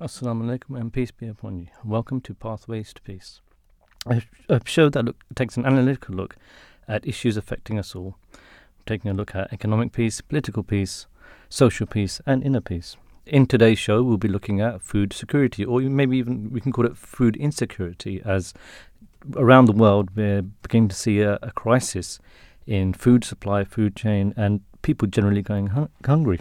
Assalamu alaikum and peace be upon you. Welcome to Pathways to Peace, a, show that look, takes an analytical look at issues affecting us all, taking a look at economic peace, political peace, social peace, and inner peace. In today's show, we'll be looking at food security, or maybe even we can call it food insecurity, as around the world we're beginning to see a, a crisis in food supply, food chain, and people generally going hung- hungry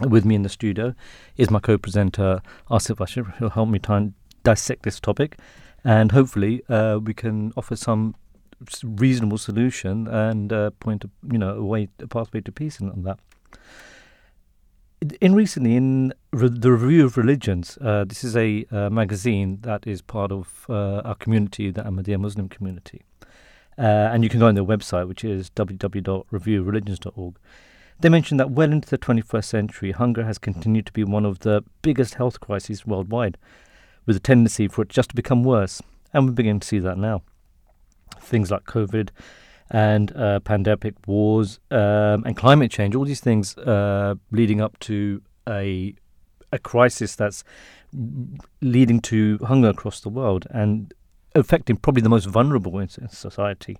with me in the studio is my co-presenter Asif Ashir, who'll help me try and dissect this topic, and hopefully uh, we can offer some reasonable solution and uh, point a, you know a way a pathway to peace and that. In recently, in re- the review of religions, uh, this is a uh, magazine that is part of uh, our community, the Ahmadiyya Muslim community, uh, and you can go on their website, which is www.reviewreligions.org. They mentioned that well into the 21st century, hunger has continued to be one of the biggest health crises worldwide, with a tendency for it just to become worse. And we're beginning to see that now. Things like COVID and uh, pandemic wars um, and climate change, all these things uh, leading up to a, a crisis that's leading to hunger across the world and affecting probably the most vulnerable in society.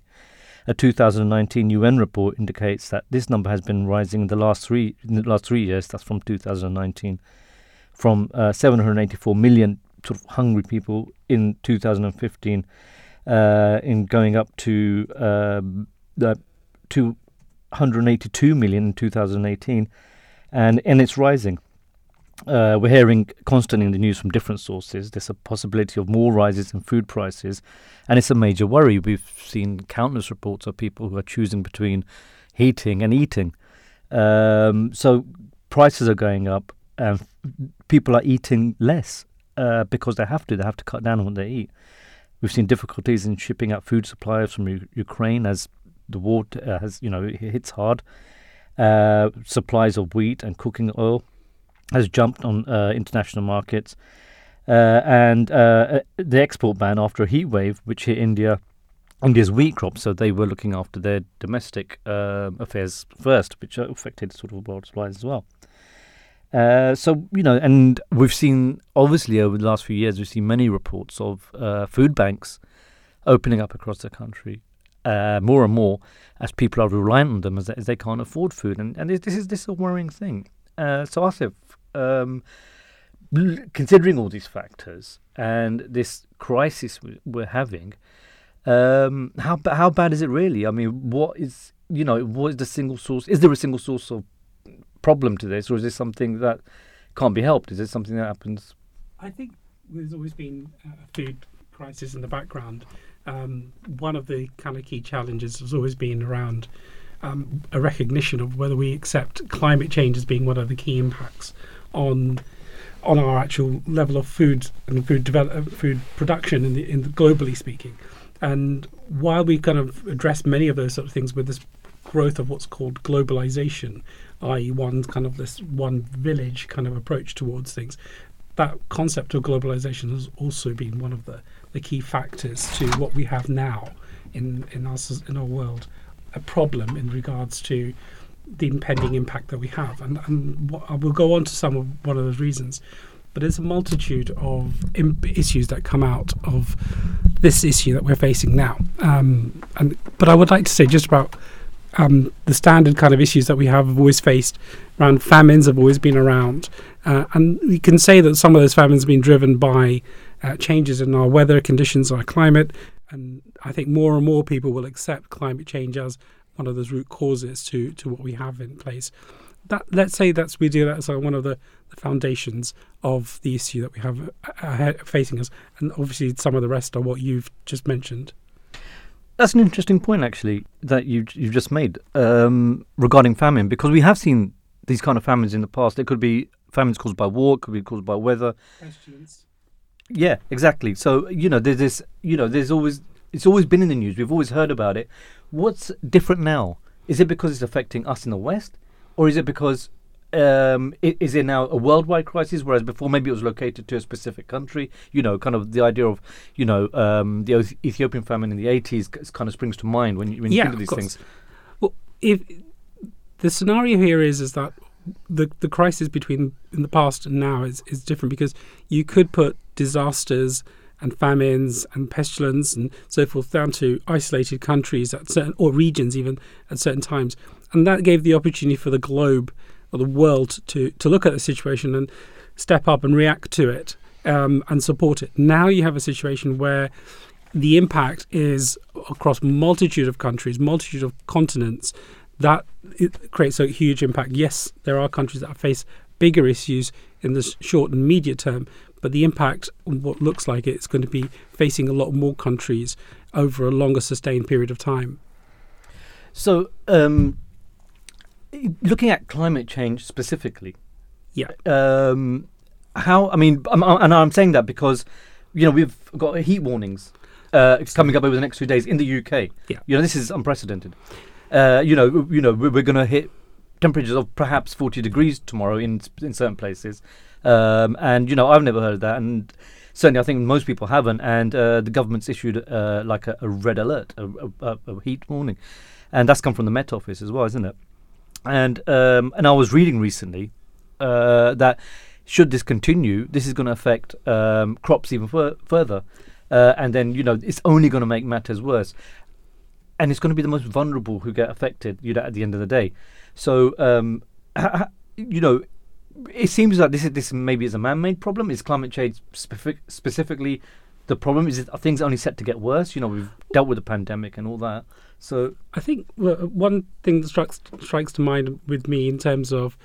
A 2019 UN report indicates that this number has been rising in the last three the last three years. That's from 2019, from uh, 784 million sort of hungry people in 2015, uh, in going up to um, the 282 million in 2018, and and it's rising. Uh, we're hearing constantly in the news from different sources there's a possibility of more rises in food prices, and it's a major worry. We've seen countless reports of people who are choosing between heating and eating. Um, so prices are going up, and people are eating less uh, because they have to. They have to cut down on what they eat. We've seen difficulties in shipping out food supplies from U- Ukraine as the war t- uh, has, you know, it hits hard. Uh, supplies of wheat and cooking oil has jumped on uh, international markets. Uh, and uh, the export ban after a heat wave, which hit India, India's wheat crop, so they were looking after their domestic affairs first, which affected sort of world supplies as well. Uh, so you know, and we've seen obviously over the last few years, we've seen many reports of uh, food banks opening up across the country uh, more and more as people are reliant on them as, as they can't afford food, and and this is this is a worrying thing. so Asif, um, considering all these factors and this crisis we're having, um, how how bad is it really? I mean, what is you know what is the single source? Is there a single source of problem to this, or is this something that can't be helped? Is it something that happens? I think there's always been a food crisis in the background. Um, one of the kind of key challenges has always been around um, a recognition of whether we accept climate change as being one of the key impacts on on our actual level of food and food develop, food production in the, in the, globally speaking. And while we kind of address many of those sort of things with this growth of what's called globalization, i.e., one kind of this one village kind of approach towards things, that concept of globalization has also been one of the, the key factors to what we have now in in our in our world, a problem in regards to the impending impact that we have. And, and what, I will go on to some of one of those reasons. But there's a multitude of imp- issues that come out of this issue that we're facing now. Um, and but I would like to say just about um, the standard kind of issues that we have always faced around famines have always been around, uh, and we can say that some of those famines have been driven by uh, changes in our weather conditions, our climate, and I think more and more people will accept climate change as one of those root causes to to what we have in place. That let's say that's we do that as one of the, the foundations of the issue that we have uh, facing us, and obviously some of the rest are what you've just mentioned. That's an interesting point, actually, that you you've just made um, regarding famine, because we have seen these kind of famines in the past. It could be famines caused by war, it could be caused by weather. Questions. Yeah, exactly. So you know, there's this. You know, there's always it's always been in the news. We've always heard about it. What's different now? Is it because it's affecting us in the West, or is it because um, is it now a worldwide crisis, whereas before maybe it was located to a specific country? You know, kind of the idea of you know um, the Ethiopian famine in the eighties kind of springs to mind when you, when you yeah, think of these of things. Well, if the scenario here is is that the the crisis between in the past and now is, is different because you could put disasters and famines and pestilence and so forth down to isolated countries at certain or regions even at certain times, and that gave the opportunity for the globe or the world to to look at the situation and step up and react to it um, and support it. Now you have a situation where the impact is across multitude of countries, multitude of continents. That creates a huge impact. Yes, there are countries that face bigger issues in the short and immediate term, but the impact on what looks like it's going to be facing a lot more countries over a longer sustained period of time. So, um, looking at climate change specifically, yeah. Um, how? I mean, I'm, and I'm saying that because you know we've got heat warnings uh, coming up over the next few days in the UK. Yeah. You know this is unprecedented. Uh, you know, you know we're, we're going to hit temperatures of perhaps 40 degrees tomorrow in in certain places. Um, and you know I've never heard of that, and certainly I think most people haven't. And uh, the government's issued uh, like a, a, red alert, a, a, a, heat warning, and that's come from the Met Office as well, isn't it? And um, and I was reading recently uh, that should this continue, this is going to affect um, crops even fur- further, uh, and then you know it's only going to make matters worse, and it's going to be the most vulnerable who get affected. You know, at the end of the day, so um, you know, it seems like this is this maybe is a man-made problem. Is climate change specific, specifically the problem? Is it, are things only set to get worse? You know, we've dealt with the pandemic and all that. So I think well, one thing that strikes strikes to mind with me in terms of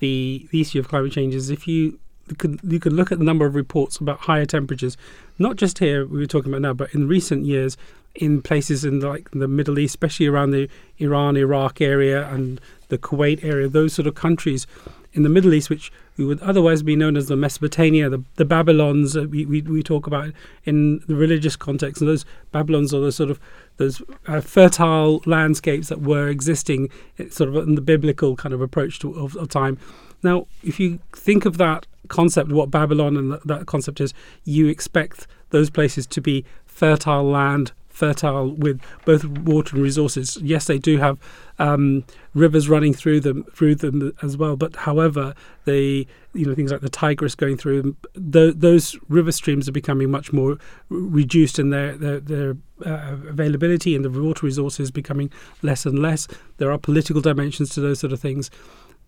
the the issue of climate change is if you could you could look at the number of reports about higher temperatures, not just here we were talking about now, but in recent years in places in like the Middle East, especially around the Iran Iraq area and the Kuwait area, those sort of countries in the Middle East, which would otherwise be known as the Mesopotamia, the, the Babylons uh, we, we, we talk about in the religious context. And those Babylons are the sort of those uh, fertile landscapes that were existing eh, sort of in the biblical kind of approach to, of, of time. Now, if you think of that concept, what Babylon and that concept is, you expect those places to be fertile land, fertile with both water and resources. Yes, they do have um, rivers running through them through them as well. But however, they you know things like the Tigris going through them, th- those river streams are becoming much more reduced in their their, their uh, availability and the water resources becoming less and less. There are political dimensions to those sort of things.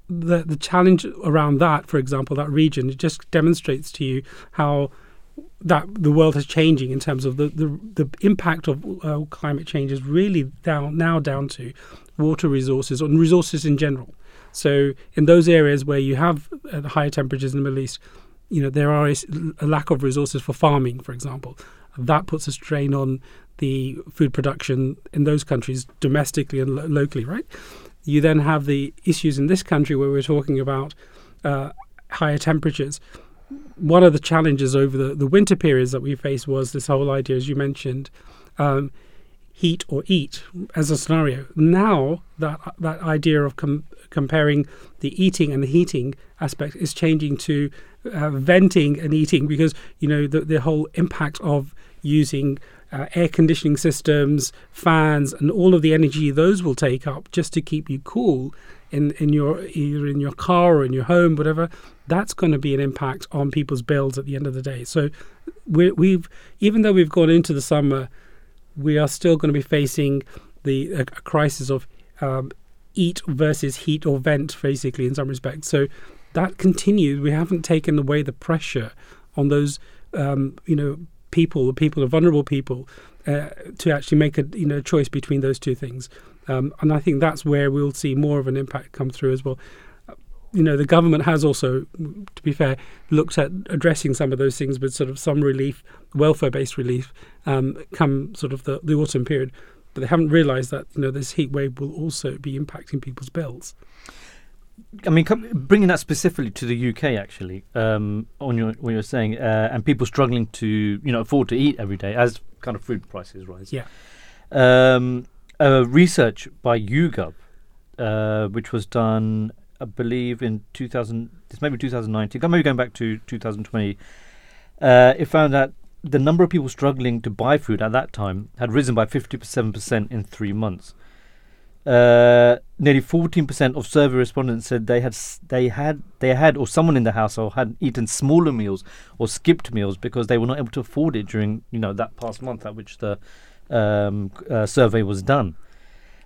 The the challenge around that, for example, that region, it just demonstrates to you how that the world is changing in terms of the the, the impact of uh, climate change is really down now down to water resources and resources in general. So in those areas where you have uh, higher temperatures in the Middle East, you know there are a lack of resources for farming, for example. That puts a strain on the food production in those countries domestically and lo- locally, right? You then have the issues in this country where we're talking about uh, higher temperatures one of the challenges over the, the winter periods that we faced was this whole idea, as you mentioned, um, heat or eat as a scenario. Now that that idea of com- comparing the eating and the heating aspect is changing to uh, venting and eating because you know the the whole impact of using uh, air conditioning systems, fans, and all of the energy those will take up just to keep you cool in, in your either in your car or in your home, whatever, that's going to be an impact on people's bills at the end of the day. So we, we've even though we've gone into the summer, we are still going to be facing the a, a crisis of um, eat versus heat or vent, basically in some respects. So that continues. We haven't taken away the pressure on those um, you know people, the people, the vulnerable people, uh, to actually make a you know choice between those two things. Um, and I think that's where we'll see more of an impact come through as well. You know, the government has also, to be fair, looked at addressing some of those things with sort of some relief, welfare-based relief, um, come sort of the, the autumn period. But they haven't realised that you know this heat wave will also be impacting people's bills. I mean, bringing that specifically to the UK, actually, um, on your what you're saying, uh, and people struggling to you know afford to eat every day as kind of food prices rise. Yeah. Um, uh, research by YouGov, uh, which was done, I believe, in 2000, this maybe 2019, maybe going back to 2020. Uh, it found that the number of people struggling to buy food at that time had risen by 57% in three months. Uh, nearly 14% of survey respondents said they had they had they had or someone in the household had eaten smaller meals or skipped meals because they were not able to afford it during you know that past month at which the um, uh, survey was done.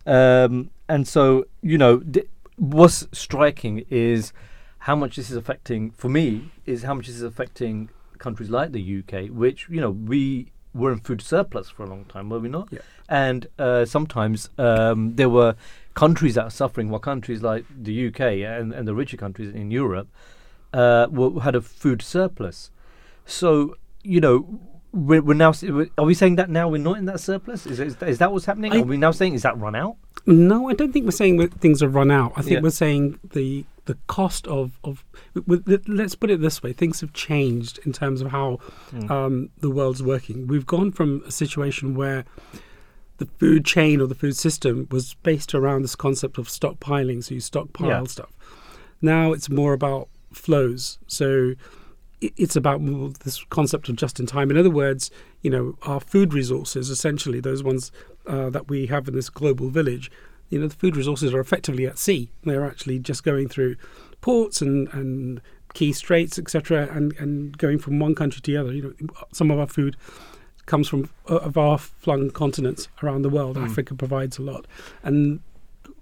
Um, and so you know d- what's striking is how much this is affecting for me is how much this is affecting countries like the UK, which you know we were in food surplus for a long time, were we not? Yeah. And uh, sometimes um, there were countries that are suffering, while countries like the UK and, and the richer countries in Europe uh, were, had a food surplus. So you know. We're, we're now. we're- we saying that now we're not in that surplus? Is, is, is that what's happening? I- are we now saying is that run out? No, I don't think we're saying that things have run out. I think Yeah. we're saying the the cost of of let's put it this way: things have changed in terms of how Mm. um, the world's working. We've gone from a situation where the food chain or the food system was based around this concept of stockpiling, so you stockpile Yeah. stuff. Now it's more about flows. So it's about this concept of just in time. In other words, you know, our food resources, essentially those ones uh, that we have in this global village, you know, the food resources are effectively at sea. They're actually just going through ports and, and key straits, etc., and, and going from one country to the other. You know, some of our food comes from uh, of our flung continents around the world. Mm. Africa provides a lot, and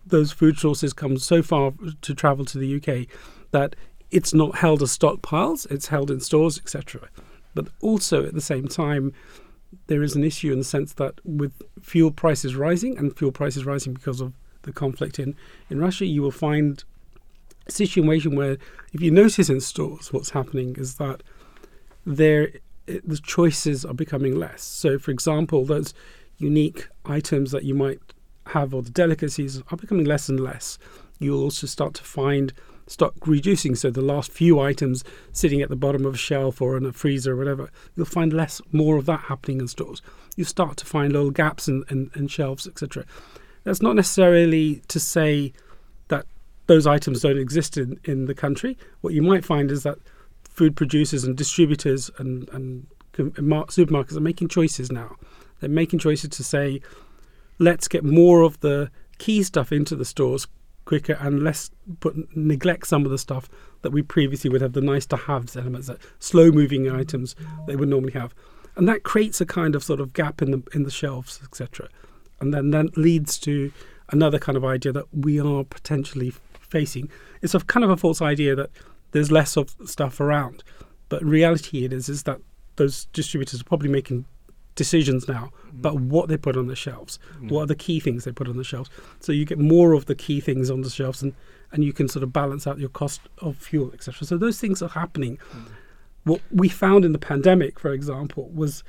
those food sources come so far to travel to the UK that it's not held as stockpiles; it's held in stores, etc. But also at the same time, there is an issue in the sense that with fuel prices rising and fuel prices rising because of the conflict in, in Russia, you will find a situation where, if you notice in stores, what's happening is that there the choices are becoming less. So, for example, those unique items that you might have or the delicacies are becoming less and less. You'll also start to find stock reducing. So the last few items sitting at the bottom of a shelf or in a freezer or whatever, you'll find less, more of that happening in stores. You start to find little gaps in, in, in shelves, etc. That's not necessarily to say that those items don't exist in, in the country. What you might find is that food producers and distributors and, and supermarkets are making choices now. They're making choices to say, let's get more of the key stuff into the stores quicker and let's put neglect some of the stuff that we previously would have the nice to haves elements that slow moving items they would normally have. And that creates a kind of sort of gap in the in the shelves etc and then that leads to another kind of idea that we are potentially facing. It's a kind of a false idea that there's less of stuff around but reality it is is that those distributors are probably making decisions now mm. but what they put on the shelves mm. what are the key things they put on the shelves so you get more of the key things on the shelves and and you can sort of balance out your cost of fuel etc so those things are happening mm. what we found in the pandemic for example was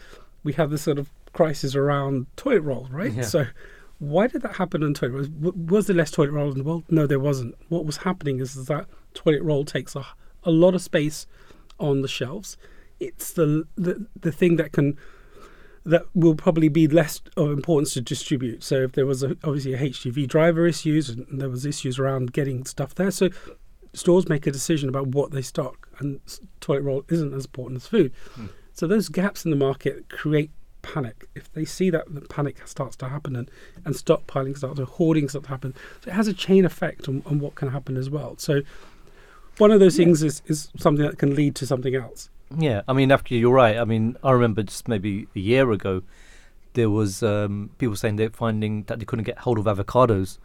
we had this sort of crisis around toilet roll right Yeah. so why did that happen in toilet rolls? Was there less toilet roll in the world? No, there wasn't. What was happening is, is that toilet roll takes a, a lot of space on the shelves. It's the, the the thing that can that will probably be less of importance to distribute. So if there was a, obviously a HGV driver issues and there was issues around getting stuff there, so stores make a decision about what they stock, and toilet roll isn't as important as food. Hmm. So those gaps in the market create panic. If they see that the panic starts to happen and, and stockpiling starts to hoarding starts to happen, so it has a chain effect on, on what can happen as well. So one of those Yeah. things is, is something that can lead to something else. Yeah, I mean, after you're right. I mean, I remember just maybe a year ago, there was um, people saying they're finding that they couldn't get hold of avocados.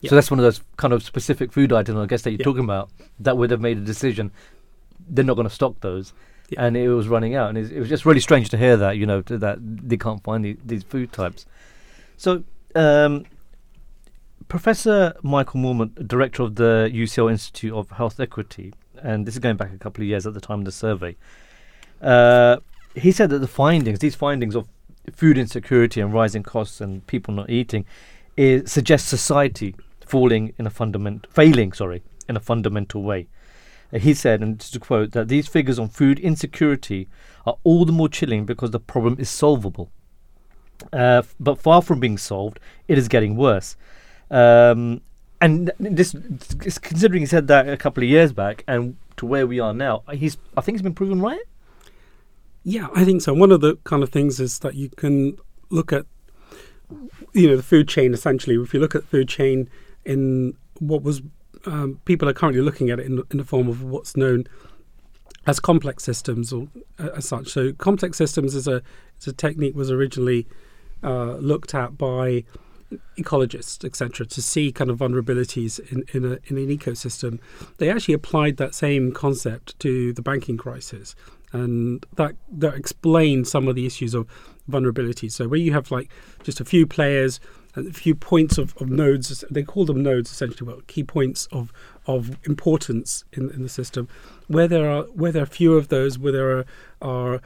Yeah. So that's one of those kind of specific food items, I guess, that you're Yeah. talking about, that would have made a decision. They're not going to stock those, Yeah. and it was running out, and it, it was just really strange to hear that, you know, that they can't find the, these food types. So, um, Professor Michael Marmot, director of the UCL Institute of Health Equity, and this is going back a couple of years at the time of the survey. Uh, he said that the findings, these findings of food insecurity and rising costs and people not eating, is, suggests society falling in a fundament, failing, sorry, in a fundamental way. Uh, he said, and to quote, that these figures on food insecurity are all the more chilling because the problem is solvable. Uh, but far from being solved, it is getting worse. Um, and this, this, considering he said that a couple of years back, and to where we are now, he's I think he's been proven right. Yeah, I think so. One of the kind of things is that you can look at you know, the food chain essentially. If you look at food chain in what was um, people are currently looking at it in, in the form of what's known as complex systems or uh, as such. So complex systems is a is a technique was originally uh, looked at by ecologists, etc., to see kind of vulnerabilities in, in, a, in an ecosystem. They actually applied that same concept to the banking crisis, and that that explained some of the issues of vulnerability. So where you have like just a few players a few points of, of nodes. They call them nodes essentially, well, key points of of importance in, in the system. Where there are where there are fewer of those, where there are, are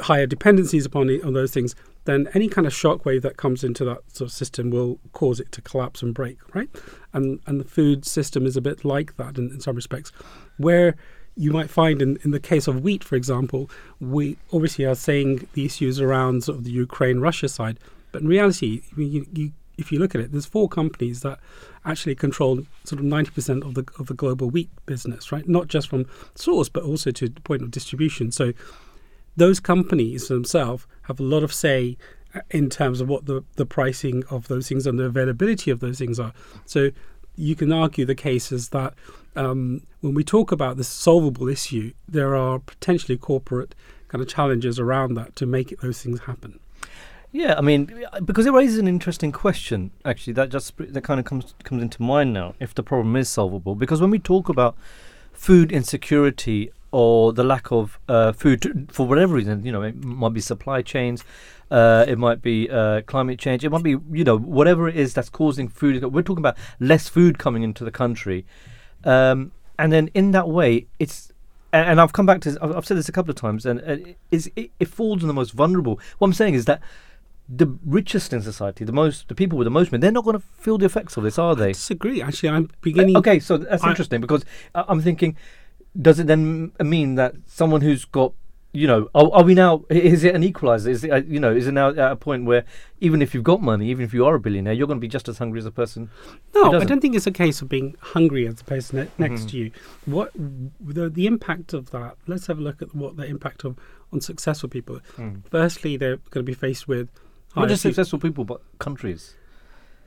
higher dependencies upon the, on those things, then any kind of shock wave that comes into that sort of system will cause it to collapse and break, right? And and the food system is a bit like that in, in some respects, where you might find in, in the case of wheat, for example, we obviously are saying the issues around sort of the Ukraine Russia side, but in reality, you, you, if you look at it, there's four companies that actually control sort of 90% of the of the global wheat business, right? Not just from source, but also to the point of distribution. So those companies themselves have a lot of say uh, in terms of what the, the pricing of those things and the availability of those things are. So you can argue the case is that um, when we talk about this solvable issue, there are potentially corporate kind of challenges around that to make those things happen. Yeah, I mean, because it raises an interesting question. Actually, that just that kind of comes comes into mind now. If the problem is solvable, because when we talk about food insecurity or the lack of uh, food to, for whatever reason, you know, it might be supply chains, uh, it might be uh, climate change, it might be you know whatever it is that's causing food. We're talking about less food coming into the country, um, and then in that way, it's and, I've come back to I've said this a couple of times, and, it, it falls on the most vulnerable. What I'm saying is that the richest in society, the most, the people with the most money, they're not going to feel the effects of this, are they? I disagree. Actually, I'm beginning. Uh, okay, so that's I, interesting because I'm thinking, does it then mean that someone who's got, you know, are, are we now? Is it an equalizer? Is it, uh, you know, is it now at a point where even if you've got money, even if you are a billionaire, you're going to be just as hungry as a person? No, I don't think it's a case of being hungry as the person ne- next mm-hmm. to you. What the the impact of that? Let's have a look at what the impact of on successful people. Mm. Firstly, they're going to be faced with not just successful people, but countries.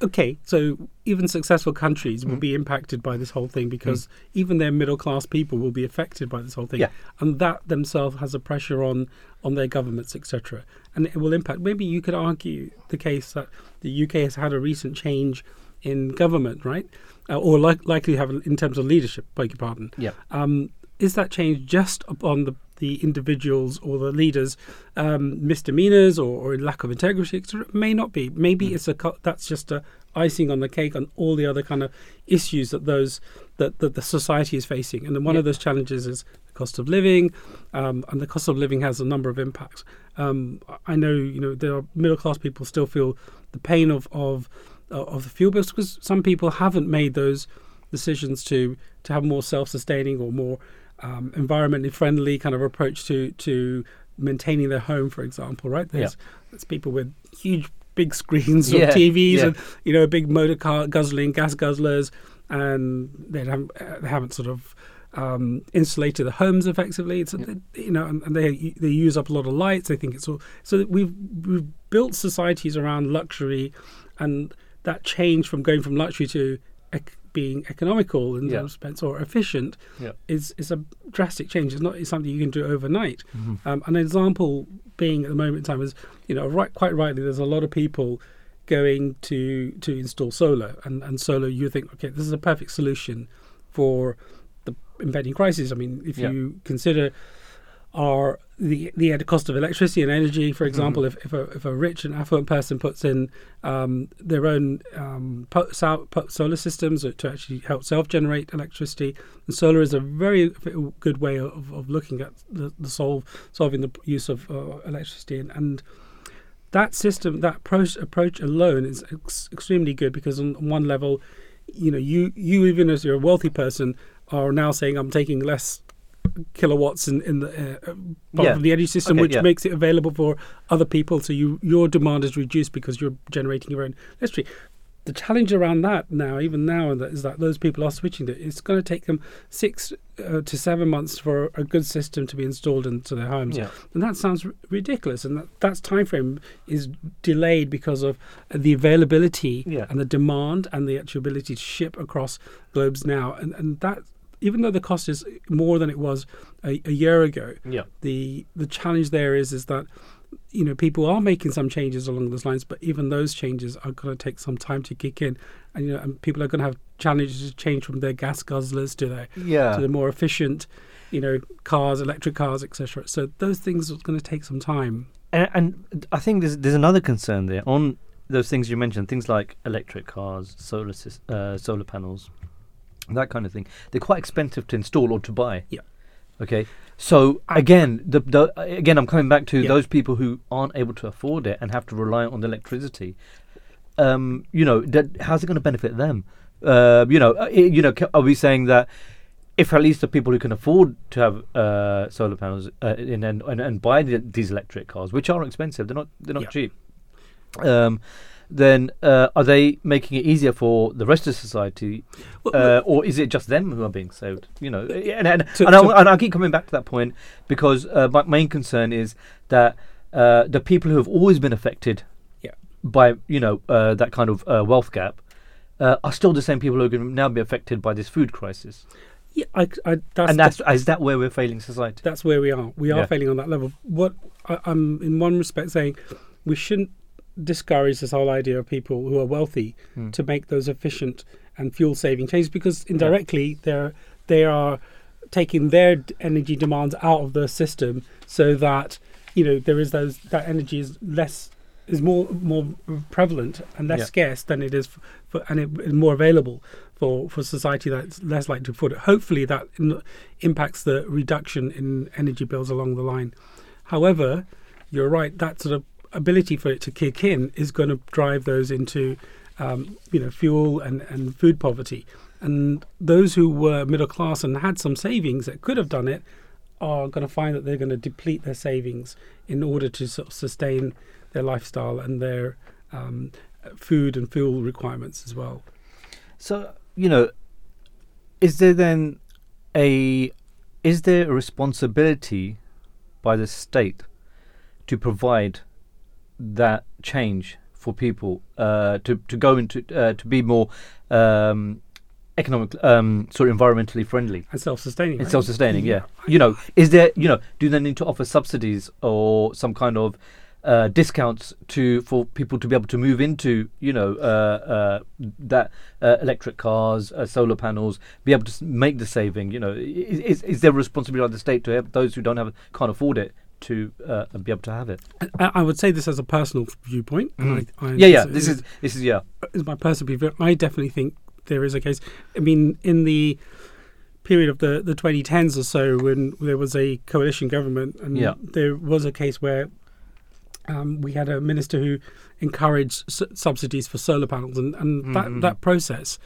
Okay, so even successful countries mm. will be impacted by this whole thing because mm. even their middle class people will be affected by this whole thing, yeah. and that themselves has a pressure on on their governments, etc. And it will impact. Maybe you could argue the case that the UK has had a recent change in government, right, uh, or li- likely have in terms of leadership. Beg your pardon. Yeah. Um, is that change just upon the the individuals or the leaders um, misdemeanors or, or, lack of integrity etc. may not be maybe mm. it's a that's just a icing on the cake on all the other kind of issues that those that, that the society is facing and then one yeah. of those challenges is the cost of living um, and the cost of living has a number of impacts um, I know you know there are middle class people still feel the pain of of of the fuel bills because some people haven't made those decisions to to have more self-sustaining or more um, environmentally friendly kind of approach to to maintaining their home, for example, right? There's, yeah. there's people with huge big screens yeah, of TVs yeah. and you know big motor car guzzling gas guzzlers, and they haven't, they haven't sort of um, insulated the homes effectively. So yeah. they, you know, and, and, they they use up a lot of lights. They think it's all so we've we've built societies around luxury, and that change from going from luxury to ec- being economical and yeah. or efficient yeah. is is a drastic change. It's not it's something you can do overnight. Mm-hmm. Um, an example being at the moment in time is you know right quite rightly there's a lot of people going to to install solar and and solar you think okay this is a perfect solution for the impending crisis. I mean if yeah. you consider our the the cost of electricity and energy, for example, mm-hmm. if, if, a, if a rich and affluent person puts in um, their own um, solar systems to actually help self generate electricity, and solar is a very good way of, of looking at the, the solve solving the use of uh, electricity and, and that system, that approach, approach alone is ex- extremely good because on, on one level, you know, you you even as you're a wealthy person are now saying I'm taking less kilowatts in, in the uh, yeah. the energy system, okay, which yeah. makes it available for other people. So you your demand is reduced because you're generating your own electricity. the challenge around that now, even now, is that those people are switching it. It's going to take them six uh, to seven months for a good system to be installed into their homes, Yeah. and that sounds r- ridiculous. And that that's time frame is delayed because of the availability and the demand and the actual ability to ship across globes now, and and that. Even though the cost is more than it was a, a year ago, Yeah. the the challenge there is is that you know people are making some changes along those lines, but even those changes are going to take some time to kick in, and you know, and people are going to have challenges to change from their gas guzzlers to their Yeah. to the more efficient, you know, cars, electric cars, etc. So those things are going to take some time. And, and I think there's there's another concern there on those things you mentioned, things like electric cars, solar uh, solar panels, that kind of thing. They're quite expensive to install or to buy. Yeah. Okay. So again, the, the again, I'm coming back to Yeah. those people who aren't able to afford it and have to rely on electricity. Um, you know, that, how's it going to benefit them? Uh, you know, uh, you know, are we saying that? If at least the people who can afford to have uh, solar panels uh, in, and, and and buy the, these electric cars, which are expensive, they're not they're not Yeah. cheap. Um, then uh, are they making it easier for the rest of society, Well, uh, or is it just them who are being saved? You know, and and, To- and, to- I, and I keep coming back to that point because uh, my main concern is that uh, the people who have always been affected Yeah. by you know uh, that kind of uh, wealth gap uh, are still the same people who are going to now be affected by this food crisis. Yeah, I, I, that's, and that's is that where we're failing society? that's where we are. We are Yeah. failing on that level. What I, I'm in one respect saying, we shouldn't discourage this whole idea of people who are wealthy Hmm. to make those efficient and fuel saving changes because indirectly they're they are taking their energy demands out of the system so that you know there is those that energy is less is more more prevalent and less Yeah. scarce than it is for, for and it is more available for for society that's less likely to afford it. Hopefully that in, impacts the reduction in energy bills along the line. However, you're right. That sort of ability for it to kick in is going to drive those into, um, you know, fuel and, and food poverty. And those who were middle class and had some savings that could have done it are going to find that they're going to deplete their savings in order to sort of sustain their lifestyle and their um, food and fuel requirements as well. So you know, is there then a is there a responsibility by the state to provide that change for people uh, to to go into uh, to be more um, economic um, sort of environmentally friendly And self-sustaining. and right? self-sustaining? Yeah, you know, is there you know do they need to offer subsidies or some kind of uh, discounts to for people to be able to move into you know uh, uh, that uh, electric cars, uh, solar panels, be able to make the saving. You know, is, is there a responsibility of the state to help those who don't have can't afford it to uh, be able to have it? I, I would say this as a personal viewpoint. and I, I, Mm. Yeah, yeah. this This is this is yeah. is my personal view. I definitely think there is a case. I mean, in the period of the, the 2010s or so, when there was a coalition government, and Yeah. there was a case where um, we had a minister who encouraged s- subsidies for solar panels, and, and Mhm. that, that process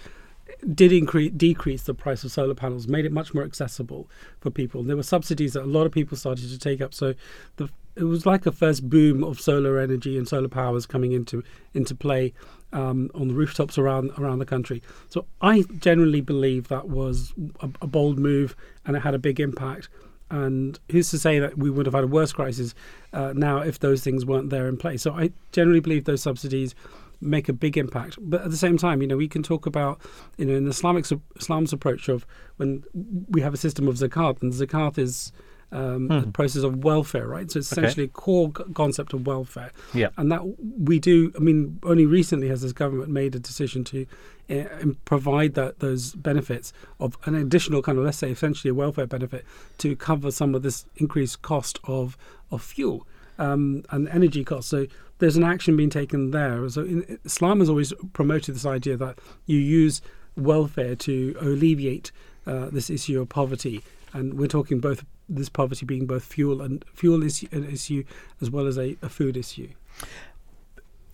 did increase decrease the price of solar panels, made it much more accessible for people. There were subsidies that a lot of people started to take up. So the it was like a first boom of solar energy and solar powers coming into into play um, on the rooftops around around the country. So I generally believe that was a, a bold move and it had a big impact. And who's to say that we would have had a worse crisis uh, now if those things weren't there in place? So I generally believe those subsidies make a big impact. But at the same time, you know, we can talk about, you know, in the Islamic Islam's approach of when we have a system of zakat, and zakat is um, a Hmm. process of welfare, right? So it's Okay. essentially a core c- concept of welfare. Yeah. And that we do, I mean, only recently has this government made a decision to uh, provide that those benefits of an additional kind of, let's say, essentially a welfare benefit to cover some of this increased cost of, of fuel um, and energy costs. So there's an action being taken there. So in, Islam has always promoted this idea that you use welfare to alleviate uh, this issue of poverty. And we're talking both this poverty being both fuel and fuel issue, an issue as well as a, a food issue.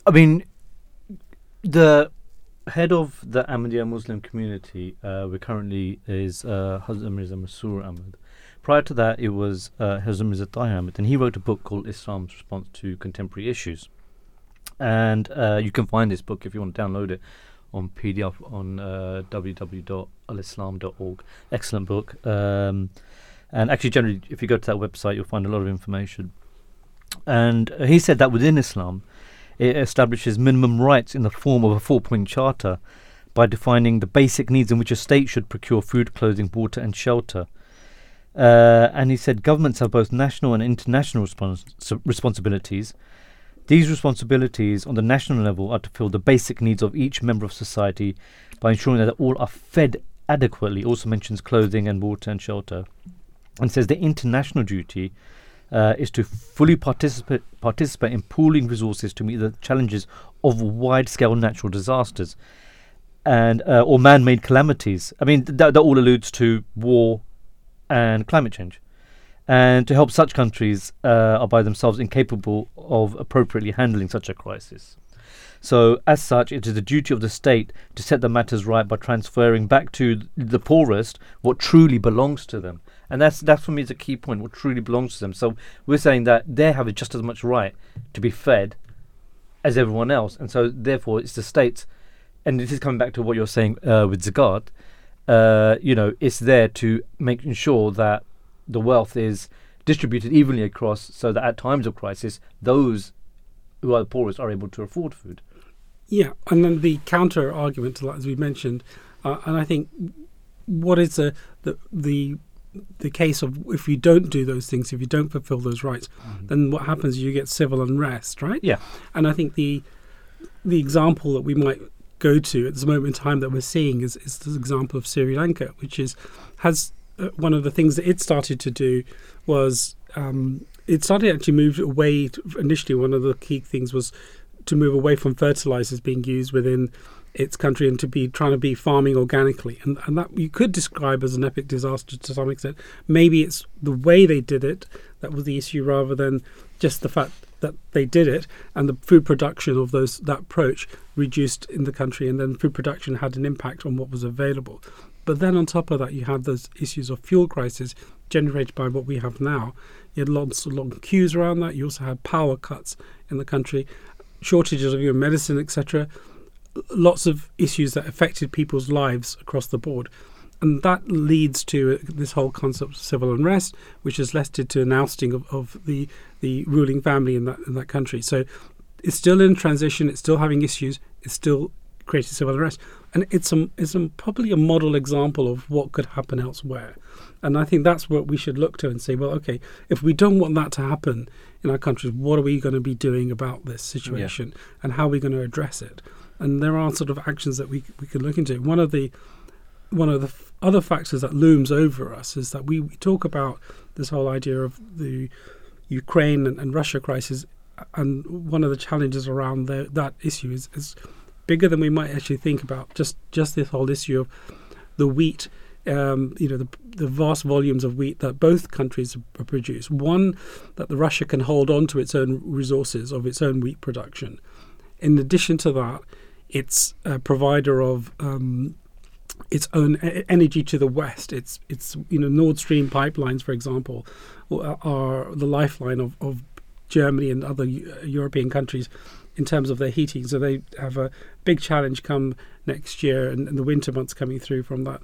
I mean, the head of the Ahmadiyya Muslim community, uh, we currently is uh, Hazrat Mirza Masroor Ahmad. Prior to that, it was uh, Tahir Ahmad, and he wrote a book called Islam's Response to Contemporary Issues. And uh, you can find this book if you want to download it on PDF on uh, www.alislam.org. Excellent book. Um, and actually, generally, if you go to that website, you'll find a lot of information. And uh, he said that within Islam, it establishes minimum rights in the form of a four point charter by defining the basic needs in which a state should procure food, clothing, water, and shelter. Uh, and he said governments have both national and international respons- responsibilities. These responsibilities on the national level are to fill the basic needs of each member of society by ensuring that all are fed adequately. Also mentions clothing and water and shelter. And says the international duty uh, is to fully participate participate in pooling resources to meet the challenges of wide-scale natural disasters and uh, or man-made calamities. I mean, th- that all alludes to war and climate change, and to help such countries uh, are by themselves incapable of appropriately handling such a crisis. So, as such, it is the duty of the state to set the matters right by transferring back to the poorest what truly belongs to them. And that's that for me is a key point, what truly belongs to them. So we're saying that they have just as much right to be fed as everyone else. And so therefore it's the state's. and this is coming back to what you're saying uh, with Zakat, uh, you know, it's there to make sure that the wealth is distributed evenly across so that at times of crisis, those who are the poorest are able to afford food. Yeah, and then the counter argument to that, as we mentioned, uh, and I think what is the, the the the case of if you don't do those things, if you don't fulfill those rights, mm-hmm. then what happens? Is you get civil unrest, right? Yeah. And I think the the example that we might go to at this moment in time that we're seeing is, is the example of Sri Lanka, which is has uh, one of the things that it started to do was um, it started actually moved away. To, initially, one of the key things was to move away from fertilizers being used within its country and to be trying to be farming organically. And, and that you could describe as an epic disaster to some extent. Maybe it's the way they did it that was the issue rather than just the fact that they did it and the food production of those that approach reduced in the country and then food production had an impact on what was available. But then on top of that, you had those issues of fuel crisis generated by what we have now. You had lots of long queues around that. You also had power cuts in the country, shortages of your medicine, etc lots of issues that affected people's lives across the board. And that leads to uh, this whole concept of civil unrest, which has led to an ousting of, of the, the ruling family in that, in that country. So it's still in transition, it's still having issues, it's still creating civil unrest. And it's, a, it's a, probably a model example of what could happen elsewhere. And I think that's what we should look to and say, well, okay, if we don't want that to happen in our countries, what are we going to be doing about this situation yeah. and how are we going to address it? and there are sort of actions that we we could look into. One of the one of the other factors that looms over us is that we, we, talk about this whole idea of the Ukraine and, and, Russia crisis, and one of the challenges around the, that issue is, is bigger than we might actually think about. Just just this whole issue of the wheat. Um, you know the, the vast volumes of wheat that both countries produce. One that the Russia can hold on to its own resources of its own wheat production. In addition to that, it's a provider of um, its own energy to the west. It's it's you know Nord Stream pipelines, for example, uh, are the lifeline of, of Germany and other uh, European countries in terms of their heating. So they have a big challenge come next year and, and the winter months coming through from that.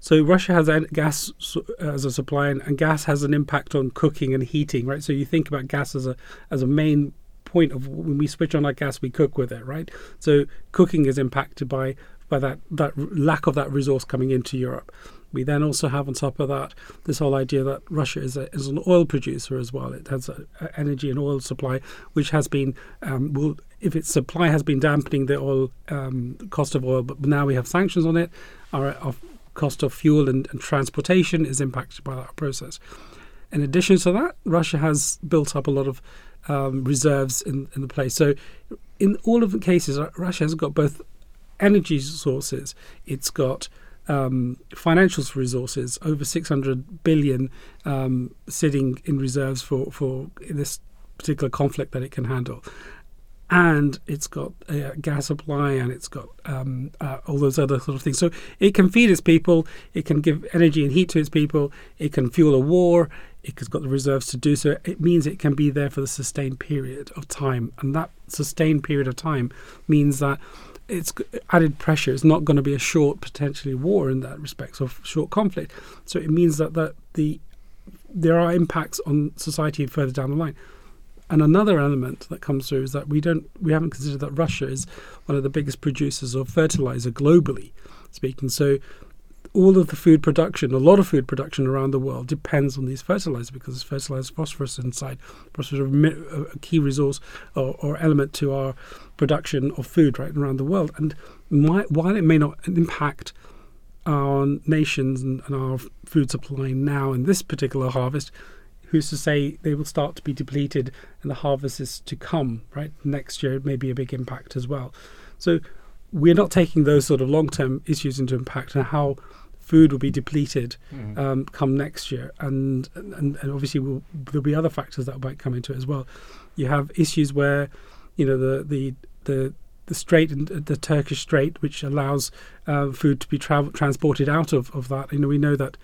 So Russia has gas as a supply, and, and, gas has an impact on cooking and heating, right? So you think about gas as a as a main point of when we switch on our gas, we cook with it, right? So cooking is impacted by by that that lack of that resource coming into Europe. We then also have on top of that this whole idea that Russia is, a, is an oil producer as well. It has a, energy and oil supply, which has been um, will if its supply has been dampening the oil um, cost of oil, but now we have sanctions on it. Our, our cost of fuel and, and transportation is impacted by that process. In addition to that, Russia has built up a lot of um, reserves in, in the place. So, in all of the cases, Russia has got both energy sources, it's got um, financial resources, over 600 billion um, sitting in reserves for, for this particular conflict that it can handle. And it's got a gas supply and it's got um, uh, all those other sort of things. So it can feed its people, it can give energy and heat to its people, it can fuel a war, it's got the reserves to do so. It means it can be there for the sustained period of time, and that sustained period of time means that it's added pressure. It's not going to be a short, potentially war in that respect, or short conflict. So it means that, that the there are impacts on society further down the line. And another element that comes through is that we don't we haven't considered that Russia is one of the biggest producers of fertilizer globally speaking. So all of the food production, a lot of food production around the world depends on these fertilizers because fertilizer phosphorus inside. Phosphorus is a key resource or, or, element to our production of food right around the world. And my, while it may not impact our nations and, and our food supply now in this particular harvest, who's to say they will start to be depleted and the harvest is to come, right? Next year, it may be a big impact as well. So we're not taking those sort of long term issues into impact and how food will be depleted mm. um, come next year, and and, and obviously we'll, there'll be other factors that might come into it as well. You have issues where, you know, the the the the strait and the Turkish Strait, which allows uh, food to be tra- transported out of, of that. You know, we know that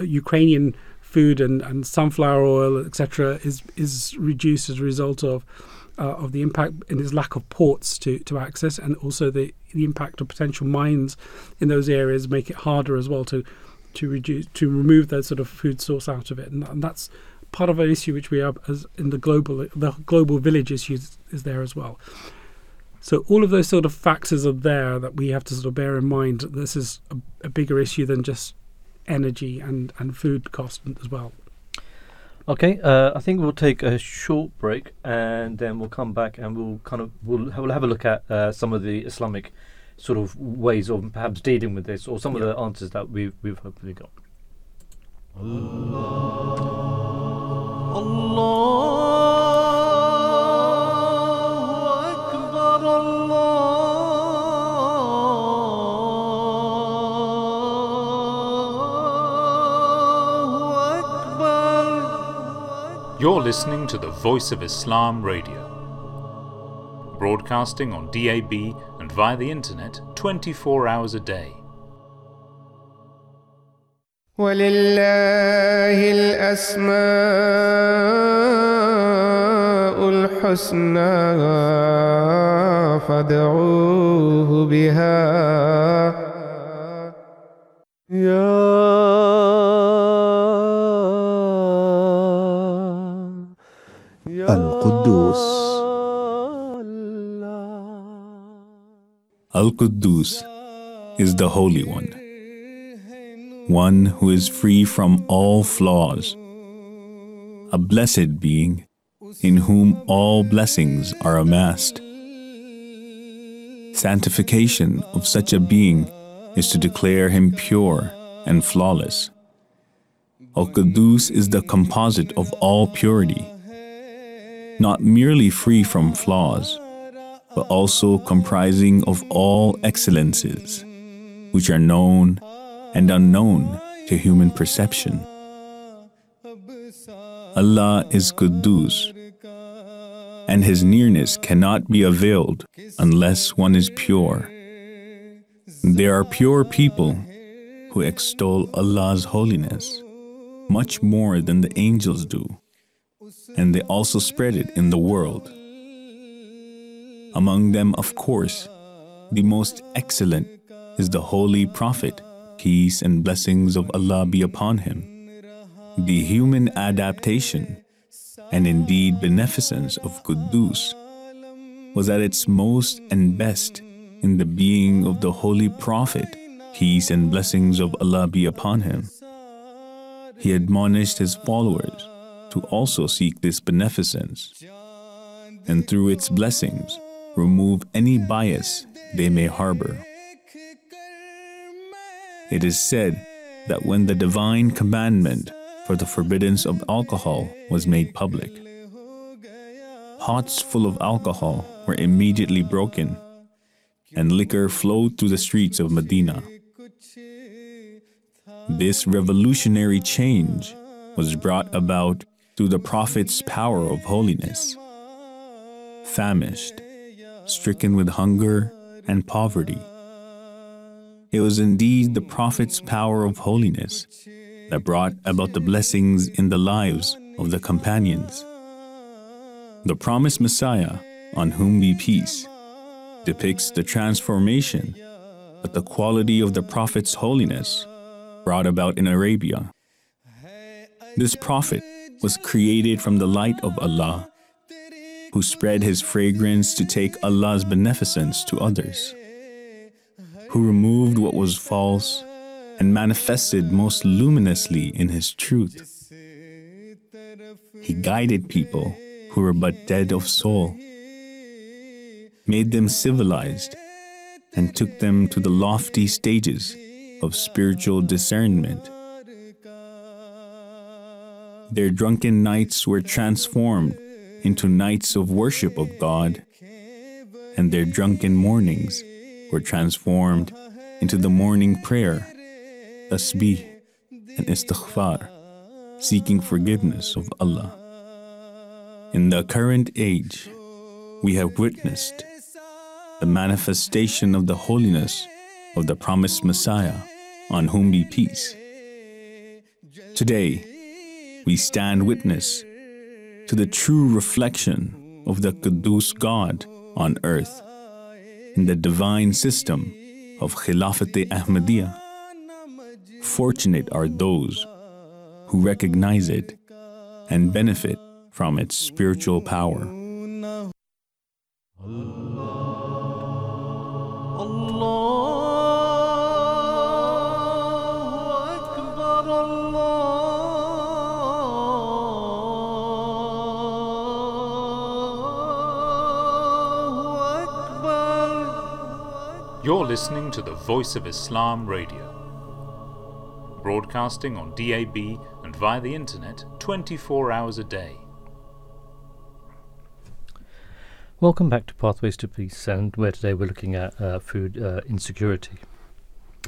Ukrainian food and, and sunflower oil, etc., is is reduced as a result of uh, of the impact and its lack of ports to, to access, and also the, the impact of potential mines in those areas make it harder as well to to reduce to remove that sort of food source out of it, and, and that's part of an issue which we have as in the global the global village issue is, is there as well. So all of those sort of factors are there that we have to sort of bear in mind. This is a, a bigger issue than just energy and, and food cost as well. Okay, uh, I think we'll take a short break and then we'll come back and we'll kind of we'll, we'll have a look at uh, some of the Islamic sort of ways of perhaps dealing with this or some yeah. of the answers that we've we've hopefully got. Allah. Allah. You're listening to the Voice of Islam Radio, broadcasting on DAB and via the internet 24 hours a day. ولله الأسماء الحسنى فادعوه بها يا Al Quddus is the Holy One, one who is free from all flaws, a blessed being in whom all blessings are amassed. Sanctification of such a being is to declare him pure and flawless. Al Quddus is the composite of all purity, not merely free from flaws but also comprising of all excellences, which are known and unknown to human perception. Allah is Quddus, and His nearness cannot be availed unless one is pure. There are pure people who extol Allah's holiness much more than the angels do, and they also spread it in the world. Among them, of course, the most excellent is the Holy Prophet, peace and blessings of Allah be upon him. The human adaptation and indeed beneficence of Quddus was at its most and best in the being of the Holy Prophet, peace and blessings of Allah be upon him. He admonished his followers to also seek this beneficence, and through its blessings, remove any bias they may harbor. It is said that when the divine commandment for the forbiddance of alcohol was made public, pots full of alcohol were immediately broken, and liquor flowed through the streets of Medina. This revolutionary change was brought about through the Prophet's power of holiness. Famished, stricken with hunger and poverty. It was indeed the Prophet's power of holiness that brought about the blessings in the lives of the companions. The promised Messiah, on whom be peace, depicts the transformation that the quality of the Prophet's holiness brought about in Arabia. This Prophet was created from the light of Allah, who spread his fragrance to take Allah's beneficence to others, who removed what was false and manifested most luminously in his truth. He guided people who were but dead of soul, made them civilized, and took them to the lofty stages of spiritual discernment. Their drunken nights were transformed into nights of worship of God, and their drunken mornings were transformed into the morning prayer, tasbih, and istighfar, seeking forgiveness of Allah. In the current age, we have witnessed the manifestation of the holiness of the promised Messiah, on whom be peace. Today, we stand witness to the true reflection of the Quddus God on earth in the divine system of Khilafat Ahmadiyya. Fortunate are those who recognize it and benefit from its spiritual power. You're listening to the Voice of Islam Radio, broadcasting on DAB and via the internet 24 hours a day. Welcome back to Pathways to Peace, and where today we're looking at uh, food uh, insecurity.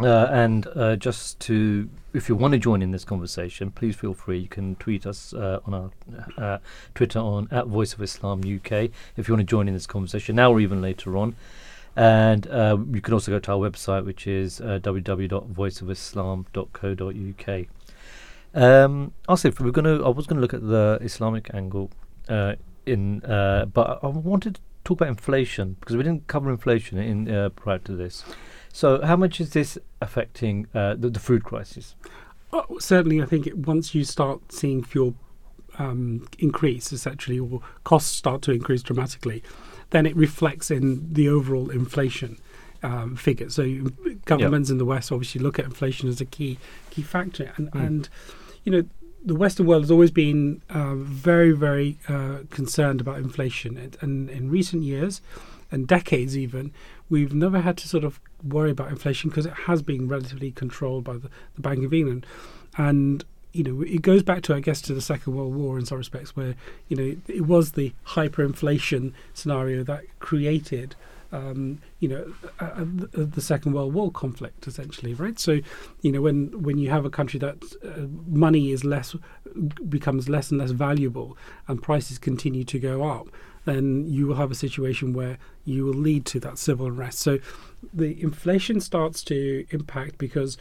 Uh, and uh, just to, if you want to join in this conversation, please feel free. You can tweet us uh, on our uh, Twitter on at Voice of Islam UK if you want to join in this conversation now or even later on. And uh, you can also go to our website, which is uh, www.voiceofislam.co.uk. Um, also, we're going to. I was going to look at the Islamic angle uh, in, uh, but I wanted to talk about inflation because we didn't cover inflation in uh, prior to this. So, how much is this affecting uh, the, the food crisis? Oh, certainly, I think it, once you start seeing fuel um, increase, essentially, or costs start to increase dramatically, then it reflects in the overall inflation um, figure. So governments yep. in the West obviously look at inflation as a key key factor, and mm. and you know the Western world has always been uh, very very uh, concerned about inflation, and, and in recent years and decades even, we've never had to sort of worry about inflation because it has been relatively controlled by the, the Bank of England, and you know, it goes back to, I guess, to the Second World War in some respects, where you know it was the hyperinflation scenario that created, um, you know, uh, the Second World War conflict, essentially, right? So, you know, when when you have a country that uh, money is less becomes less and less valuable, and prices continue to go up, then you will have a situation where you will lead to that civil unrest. So, the inflation starts to impact because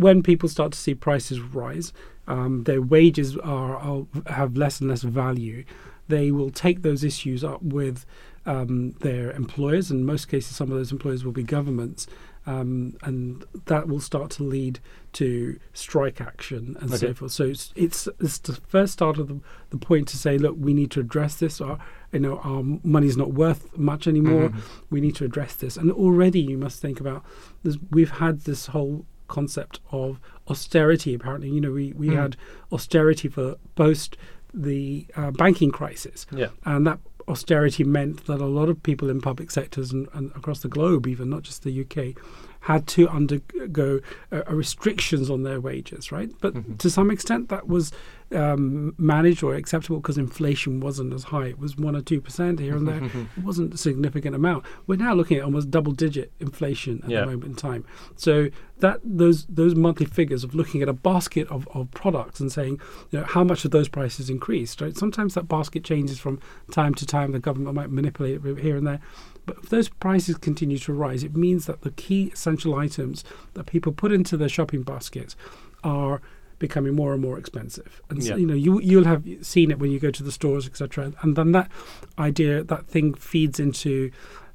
when people start to see prices rise, um, their wages are, are, have less and less value. They will take those issues up with um, their employers. In most cases, some of those employers will be governments, um, and that will start to lead to strike action and okay. so forth. So it's, it's, it's the first start of the, the point to say, look, we need to address this. Our you know our money's not worth much anymore. Mm-hmm. We need to address this. And already you must think about this. We've had this whole concept of austerity. Apparently, you know, we, we mm. had austerity for post the uh, banking crisis, yeah. and that austerity meant that a lot of people in public sectors and, and across the globe, even not just the UK, had to undergo uh, restrictions on their wages, right? But mm-hmm. to some extent, that was um, managed or acceptable because inflation wasn't as high. It was one or two percent here and there. it wasn't a significant amount. We're now looking at almost double-digit inflation at yeah. the moment in time. So that those those monthly figures of looking at a basket of, of products and saying, you know, how much of those prices increased. Right? Sometimes that basket changes from time to time. The government might manipulate it here and there. But if those prices continue to rise, it means that the key essential items that people put into their shopping baskets are becoming more and more expensive. And yeah. so, you know, you you'll have seen it when you go to the stores, etc. And then that idea, that thing feeds into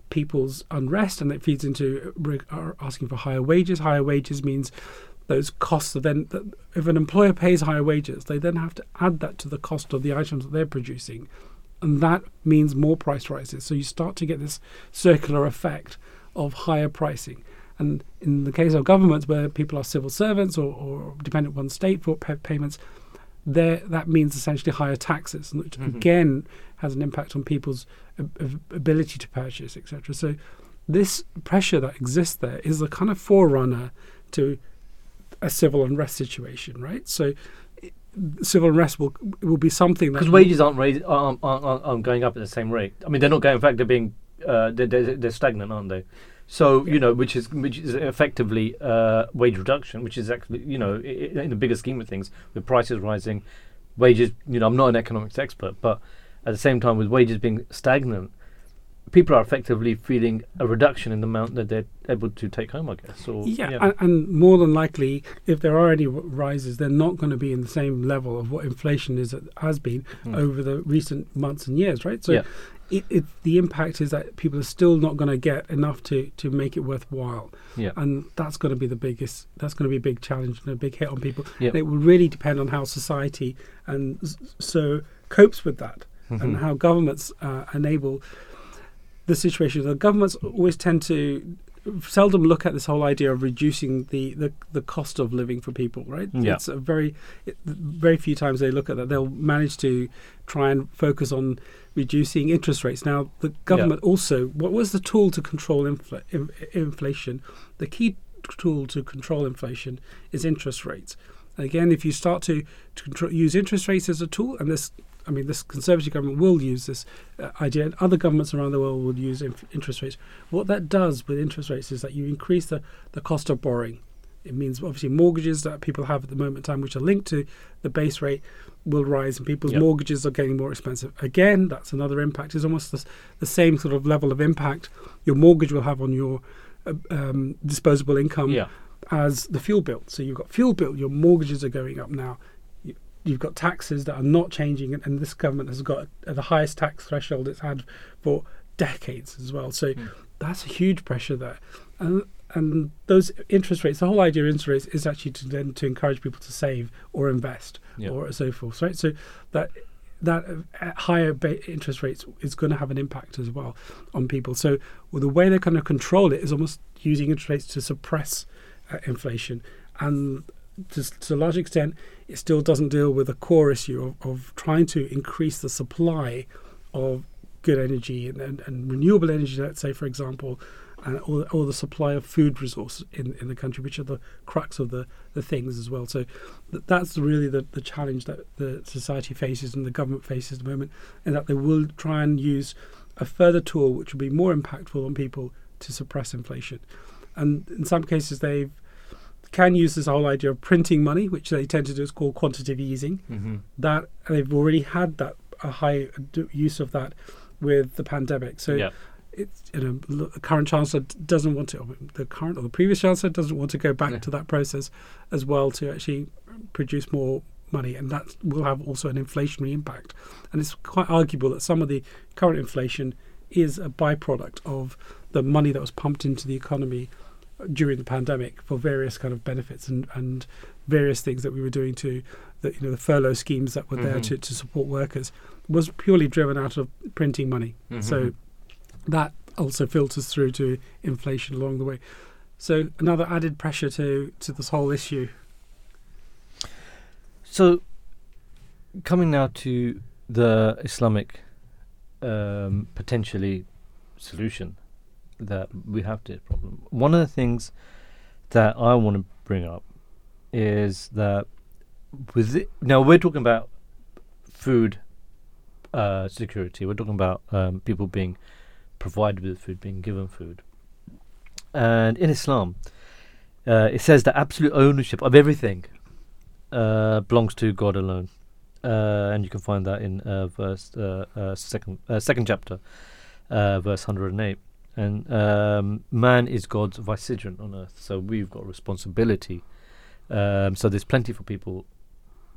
people's unrest and it feeds into are asking for higher wages. Higher wages means those costs are then that if an employer pays higher wages, they then have to add that to the cost of the items that they're producing, and that means more price rises. So you start to get this circular effect of higher pricing. And in the case of governments, where people are civil servants or, or dependent on state for pay- payments, there that means essentially higher taxes, which Mhm. again has an impact on people's ab- ab- ability to purchase, etc. So this pressure that exists there is a kind of forerunner to a civil unrest situation, right? So civil unrest will will be something that Because wages aren't, raised, aren't, aren't, aren't aren't going up at the same rate. I mean, they're not going. In fact, they're being uh, they're, they're, they're stagnant, aren't they? So Yeah. you know, which is which is effectively uh, wage reduction, which is actually you know in the bigger scheme of things, with prices rising, wages. You know, I'm not an economics expert, but at the same time, with wages being stagnant, people are effectively feeling a reduction in the amount that they're able to take home. I guess. Or, yeah, And, and more than likely, if there are any rises, they're not going to be in the same level of what inflation is has been Mm. over the recent months and years, right? So, Yeah. It, it, the impact is that people are still not going to get enough to to make it worthwhile, yeah. and that's going to be the biggest. That's going to be a big challenge and a big hit on people. Yeah. And it will really depend on how society and so copes with that, and Mhm. how governments uh, enable the situation. The governments always tend to seldom look at this whole idea of reducing the, the, the cost of living for people, right? Yeah. It's a very it, very few times they look at that. They'll manage to try and focus on reducing interest rates. Now, the government also, what was the tool to control infl- in, inflation? The key tool to control inflation is interest rates. Again, if you start to, to control, use interest rates as a tool, and this, I mean, this conservative government will use this uh, idea, and other governments around the world will use inf- interest rates. What that does with interest rates is that you increase the, the cost of borrowing. It means obviously mortgages that people have at the moment in time, which are linked to the base rate, will rise, and people's Yep. mortgages are getting more expensive. Again, that's another impact. It's almost the, the same sort of level of impact your mortgage will have on your uh, um, disposable income yeah. as the fuel bill. So you've got fuel bill, your mortgages are going up now. You, you've got taxes that are not changing, and, and this government has got uh, the highest tax threshold it's had for decades as well. So Mm. that's a huge pressure there. And, and those interest rates, the whole idea of interest rates is actually to then to encourage people to save or invest Yeah. or so forth, right? So that that uh, higher ba- interest rates is going to have an impact as well on people. So well, the way they're going to control it is almost using interest rates to suppress uh, inflation, and to, to a large extent, it still doesn't deal with the core issue of, of trying to increase the supply of good energy and, and, and renewable energy. Let's say, for example, and or, or the supply of food resources in, in the country, which are the crux of the, the things as well. So th- that's really the, the challenge that the society faces and the government faces at the moment, and that they will try and use a further tool which will be more impactful on people to suppress inflation. And in some cases, they can use this whole idea of printing money, which they tend to do is called quantitative easing. Mm-hmm. That they've already had that a high d- use of that with the pandemic. So yeah. You know the current chancellor doesn't want to the current or the previous chancellor doesn't want to go back Yeah. to that process as well to actually produce more money and that will have also an inflationary impact and it's quite arguable that some of the current inflation is a byproduct of the money that was pumped into the economy during the pandemic for various kind of benefits and, and various things that we were doing to the you know the furlough schemes that were there Mhm. to, to support workers was purely driven out of printing money so Mhm. That also filters through to inflation along the way. So another added pressure to to this whole issue. So, coming now to the Islamic um, potentially solution that we have to this problem. One of the things that I want to bring up is that with it, now we're talking about food uh, security. We're talking about um, people being provided with food, being given food, and in Islam, uh, it says that absolute ownership of everything uh, belongs to God alone, uh, and you can find that in uh, verse uh, uh, second second chapter, verse hundred and eight. And um, man is God's vicegerent on earth, so we've got responsibility. Um, so there's plenty for people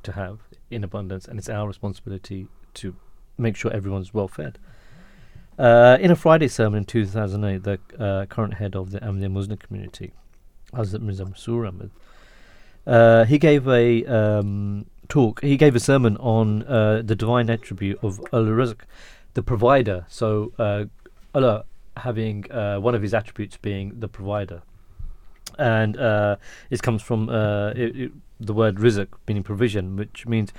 to have in abundance, and it's our responsibility to make sure everyone's well fed. Uh, in a Friday sermon in 2008, the uh, current head of the Ahmadiyya Muslim community, Hazrat Mirza Masroor Ahmad, uh, he gave a um, talk. He gave a sermon on uh, the divine attribute of al Rizq, the provider. So uh, Allah having uh, one of his attributes being the provider, and it comes from it, it, the word rizq, meaning provision, which means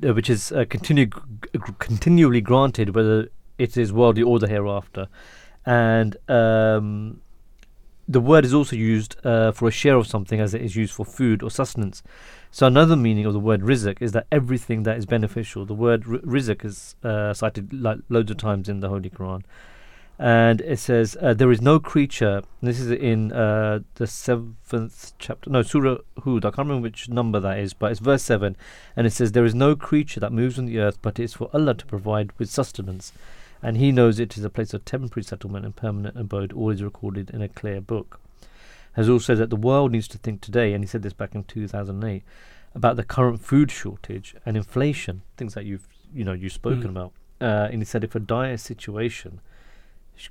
which is uh, g- continually granted, whether it is worldly order hereafter, and um, the word is also used uh, for a share of something as it is used for food or sustenance. So another meaning of the word rizq is that everything that is beneficial. The word r- rizq is uh, cited like loads of times in the Holy Quran, and it says uh, there is no creature. This is in uh, the seventh chapter, no Surah Hud. I can't remember which number that is, but it's verse seven, and it says there is no creature that moves on the earth, but it is for Allah to provide with sustenance, and He knows it is a place of temporary settlement and permanent abode. All is recorded in a clear book has also said that the world needs to think today, and he said this back in 2008, about the current food shortage and inflation, things that you've you know you've spoken Mm. about. Uh, and he said if a dire situation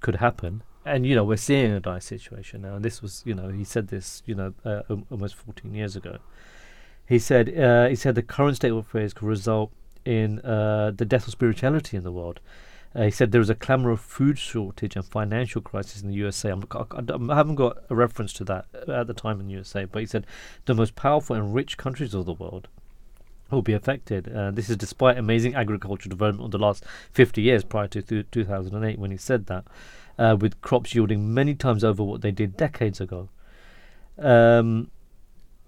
could happen, and you know we're seeing a dire situation now, and this was you know he said this you know uh, al- almost 14 years ago. He said uh, he said the current state of affairs could result in uh, the death of spirituality in the world. Uh, he said there was a clamour of food shortage and financial crisis in the USA. I'm, I, I haven't got a reference to that at the time in the USA, but he said the most powerful and rich countries of the world will be affected. Uh, this is despite amazing agricultural development of the last 50 years prior to th- 2008 when he said that, uh, with crops yielding many times over what they did decades ago. Um,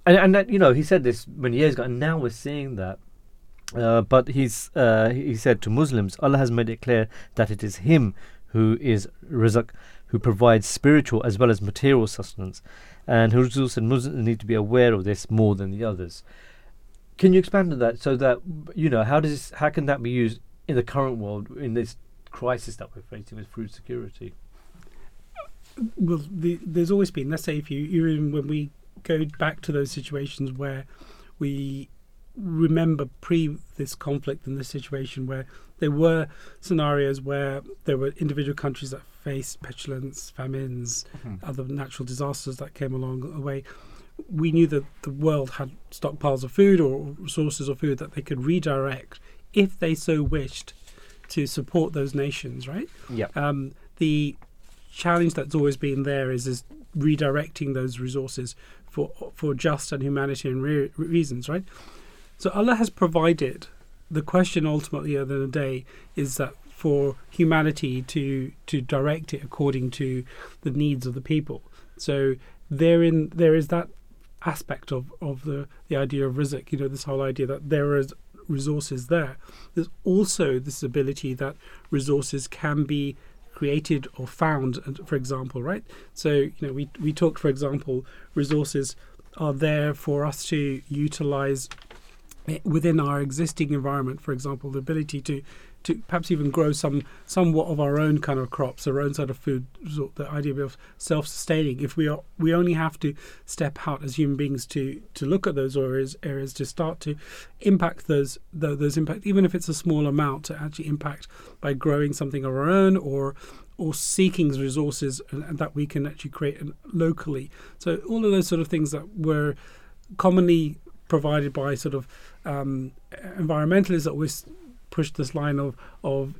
and, and that, you know, he said this many years ago, and now we're seeing that. Uh, but he's uh, he said to Muslims, Allah has made it clear that it is Him who is Rizq, who provides spiritual as well as material sustenance, and Huzur said Muslims need to be aware of this more than the others. Can you expand on that so that you know how does how can that be used in the current world in this crisis that we're facing with food security? well, the, there's always been. Let's say if you even when we go back to those situations where we remember pre this conflict and this situation where there were scenarios where there were individual countries that faced petulance, famines, other natural disasters that came along the way. We knew that the world had stockpiles of food or resources of food that they could redirect if they so wished to support those nations, right? Yeah. um, the challenge that's always been there is is redirecting those resources for for just and humanitarian re- reasons, right? So Allah has provided. The question ultimately at the end of the day is that for humanity to to direct it according to the needs of the people. So therein there is that aspect of, of the, the idea of rizq, you know, this whole idea that there is resources there. There's also this ability that resources can be created or found, for example, right? So, you know, we, we talked, for example, resources are there for us to utilize Eh, within our existing environment, for example, the ability to to perhaps even grow some somewhat of our own kind of crops, our own sort of food, the idea of self-sustaining. If we are, we only have to step out as human beings to to look at those areas areas to start to impact those tho- those impact, even if it's a small amount, to actually impact by growing something of our own or or seeking resources uh, and that we can actually create locally. So all of those sort of things that were commonly provided by sort of um, environmentalists that always push this line of of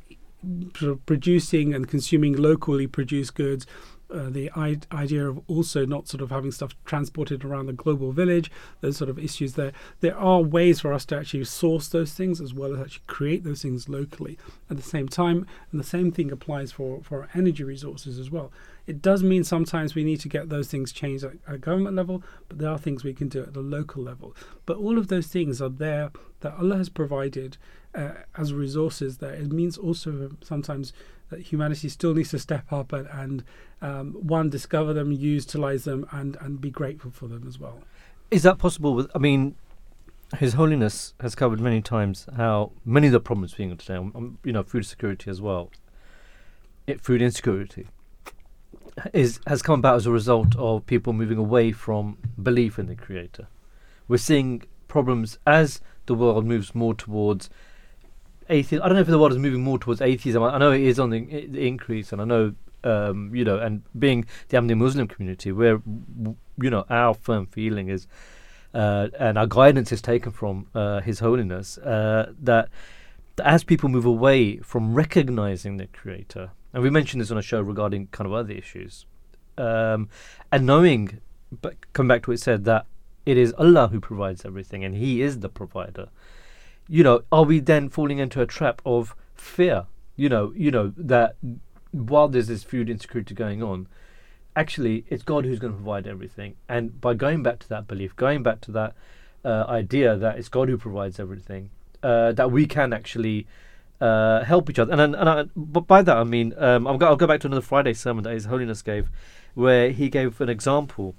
sort of producing and consuming locally produced goods. Uh, the I- idea of also not sort of having stuff transported around the global village, those sort of issues there. There are ways for us to actually source those things as well as actually create those things locally at the same time. And the same thing applies for, for energy resources as well. It does mean sometimes we need to get those things changed at a government level, but there are things we can do at the local level. But all of those things are there that Allah has provided uh, as resources there. It means also sometimes that humanity still needs to step up and, and um, one, discover them, utilize them, and, and be grateful for them as well. Is that possible? With I mean, His Holiness has covered many times how many of the problems being today, um, um, you know, food security as well, it, food insecurity, is has come about as a result of people moving away from belief in the Creator. We're seeing problems as the world moves more towards atheism. I don't know if the world is moving more towards atheism. I, know it is on the, the increase, and I know um, you know, and being the Ahmadi Muslim community, where you know our firm feeling is, uh, and our guidance is taken from uh, His Holiness uh, that that as people move away from recognizing the Creator, and we mentioned this on a show regarding kind of other issues, um, and knowing, but come back to what it said that it is Allah who provides everything, and He is the provider. You know, are we then falling into a trap of fear? You know, you know that while there's this food insecurity going on, actually it's God who's going to provide everything. And by going back to that belief, going back to that uh, idea that it's God who provides everything, uh, that we can actually uh, help each other. And and, and I, but by that I mean um, I'll go I'll go back to another Friday sermon that His Holiness gave, where he gave an example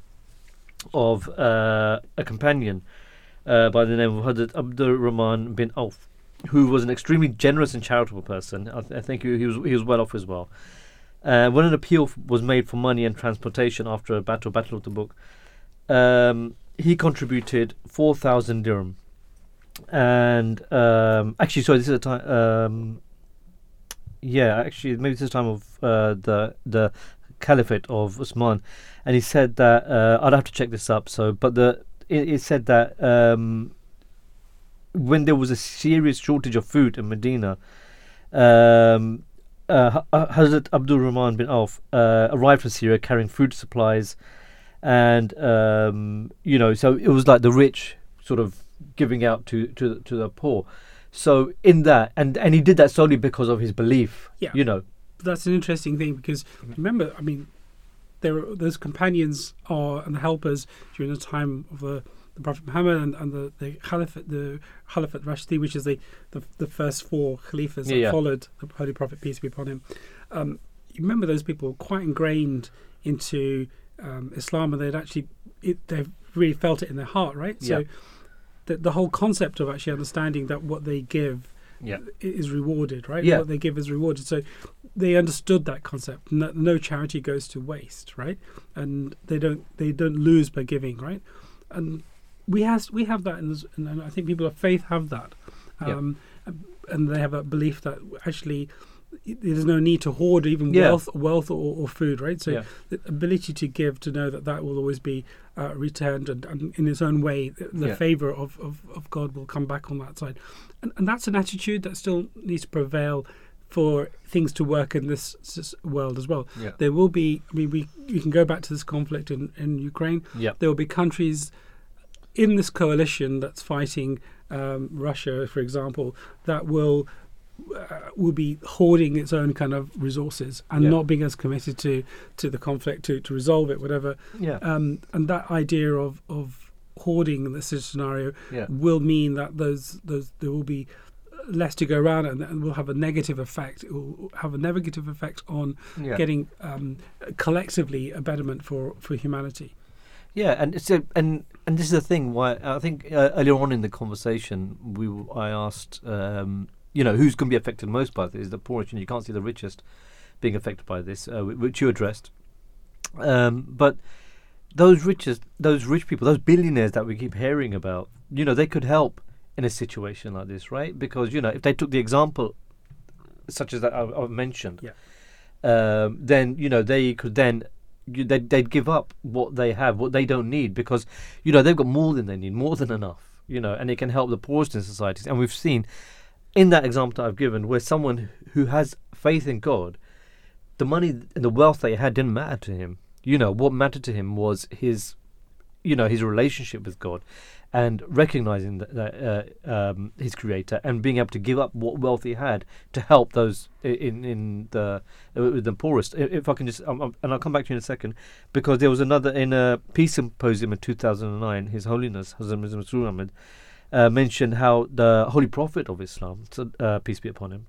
of uh, a companion uh, by the name of Hadrat Abdur Rahman bin Auf, who was an extremely generous and charitable person. I, th- I think he, was he was well off as well. Uh, when an appeal f- was made for money and transportation after a battle, Battle of Tabuk, um, he contributed four thousand dirham. And um, actually, sorry, this is a time. Um, yeah, actually, maybe this is time of uh, the the caliphate of Usman, and he said that uh, I'd have to check this up. So, but the it, it said that um, when there was a serious shortage of food in Medina, um, uh, Ha- Hazrat Abdul Rahman bin Auf uh, arrived from Syria carrying food supplies, and um, you know, so it was like the rich sort of giving out to to to the poor. So in that, and and he did that solely because of his belief. Yeah. You know. that's an interesting thing because remember, I mean, there those companions are and the helpers during the time of the, the Prophet Muhammad and, and the the Caliphate, the Caliphate Rashidi, which is the, the the first four Khalifas that Yeah, yeah. followed the Holy Prophet peace be upon him. Um, you remember those people were quite ingrained into um, Islam, and they'd actually it, they've really felt it in their heart, right? So. Yeah. The, the whole concept of actually understanding that what they give Yeah. is rewarded, right? Yeah. What they give is rewarded. So they understood that concept. No, no charity goes to waste, right? And they don't they don't lose by giving, right? And we has we have that, in and, I think people of faith have that, Yeah. um, and they have a belief that actually there's no need to hoard even Yeah. wealth, wealth or, or food, right? So Yeah. the ability to give, to know that that will always be uh, returned, and, and in its own way, the, the Yeah. favor of, of, of God will come back on that side, and, and that's an attitude that still needs to prevail for things to work in this, s world as well. Yeah. There will be, I mean, we we can go back to this conflict in in Ukraine. Yeah. There will be countries in this coalition that's fighting um, Russia, for example, that will will be hoarding its own kind of resources and Yeah. not being as committed to to the conflict to to resolve it, whatever. Yeah. Um, and that idea of of hoarding in this scenario Yeah. will mean that those those there will be less to go around and, and will have a negative effect. It will have a negative effect on Yeah. getting um, collectively a betterment for for humanity. Yeah, and so and and this is the thing. Why I think uh, earlier on in the conversation, we I asked, um, you know, who's going to be affected most by this? is The poorest, and you can't see the richest being affected by this, uh, which you addressed. Um, but those richest, those rich people, those billionaires that we keep hearing about, you know, they could help in a situation like this, right? Because you know, if they took the example, such as that I've, I've mentioned, Yeah. um, then you know they could then you, they'd, they'd give up what they have, what they don't need, because you know they've got more than they need, more than enough, you know, and it can help the poorest in societies. And we've seen in that example that I've given, where someone who has faith in God, the money and the wealth that he had didn't matter to him. You know, what mattered to him was his, you know, his relationship with God, and recognizing that, that uh, um, his Creator and being able to give up what wealth he had to help those in in the uh, the poorest. If I can just, um, um, and I'll come back to you in a second, because there was another in a peace symposium in 2009. His Holiness Hazrat Masroor Ahmad uh, mentioned how the Holy Prophet of Islam, uh, peace be upon him,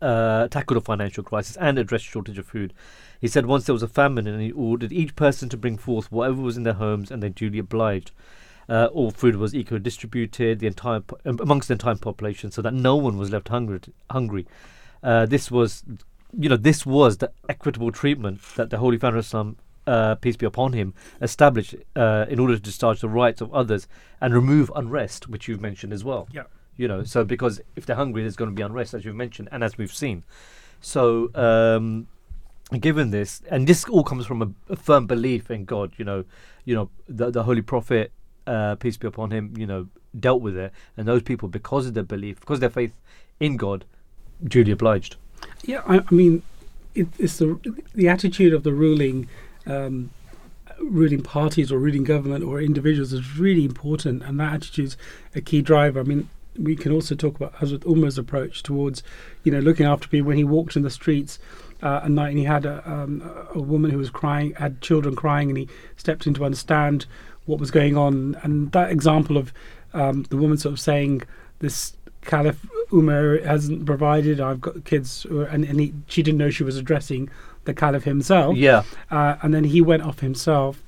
uh, tackled a financial crisis and addressed shortage of food. He said once there was a famine and he ordered each person to bring forth whatever was in their homes and they duly obliged. Uh, all food was equally distributed the entire po- um, amongst the entire population so that no one was left hungry. hungry. Uh, this was, you know, this was the equitable treatment that the Holy Founder of Islam, uh, peace be upon him, established uh, in order to discharge the rights of others and remove unrest, which you've mentioned as well Yeah. You know, so because if they're hungry, there's going to be unrest, as you've mentioned, and as we've seen. So, um, given this, and this all comes from a, a, firm belief in God. You know, you know the the Holy Prophet, uh, peace be upon him. You know, dealt with it, and those people, because of their belief, because of their faith in God, duly obliged. Yeah, I, I mean, it, it's the the attitude of the ruling. Um, ruling parties or ruling government or individuals is really important, and that attitude is a key driver. I mean, we can also talk about Hazrat Umar's approach towards, you know, looking after people when he walked in the streets uh, at night and he had a, um, a woman who was crying, had children crying, and he stepped in to understand what was going on. And that example of um, the woman sort of saying, "This Caliph Umar hasn't provided. I've got kids," and, and he, she didn't know she was addressing the Caliph himself. Yeah, uh, and then he went off himself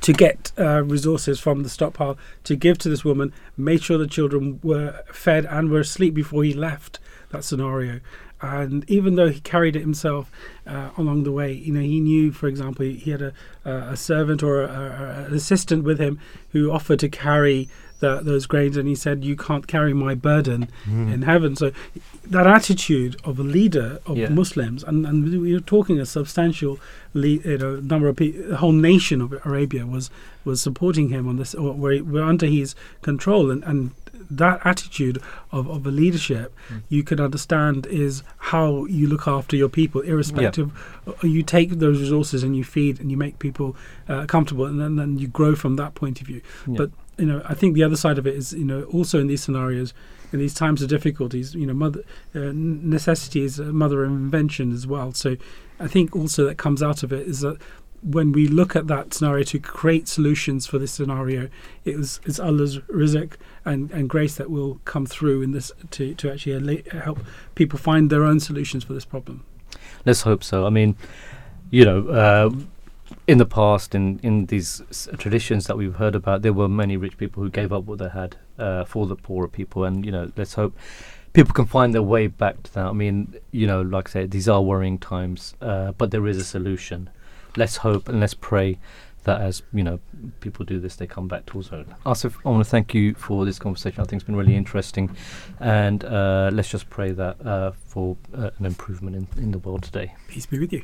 to get uh, resources from the stockpile to give to this woman, made sure the children were fed and were asleep before he left that scenario. And even though he carried it himself uh, along the way, you know, he knew, for example, he had a, a servant or a, a, an assistant with him who offered to carry the, those grains, and he said, "You can't carry my burden mm. in heaven." So, that attitude of a leader of yeah. Muslims, and, and we are talking a substantial, le- you know, number of people, the whole nation of Arabia was was supporting him on this, or were, were under his control, and, and that attitude of, of a leadership mm. you can understand is how you look after your people irrespective yeah. Uh, you take those resources and you feed and you make people uh, comfortable and then, then you grow from that point of view yeah. but you know, I think the other side of it is, you know, also in these scenarios, in these times of difficulties, you know, mother uh, necessity is a mother of invention as well. So, I think also that comes out of it is that when we look at that scenario to create solutions for this scenario, it was it's Allah's rizq and, and grace that will come through in this to to actually help people find their own solutions for this problem. Let's hope so. I mean, you know. Uh, in the past, in in these traditions that we've heard about, there were many rich people who gave up what they had uh, for the poorer people, and you know, let's hope people can find their way back to that. I mean, you know, like I said, these are worrying times, uh, but there is a solution. Let's hope and let's pray that as you know people do this, they come back towards it. Asif, I want to thank you for this conversation. I think it's been really interesting, and uh, let's just pray that uh, for uh, an improvement in, in the world today. Peace be with you.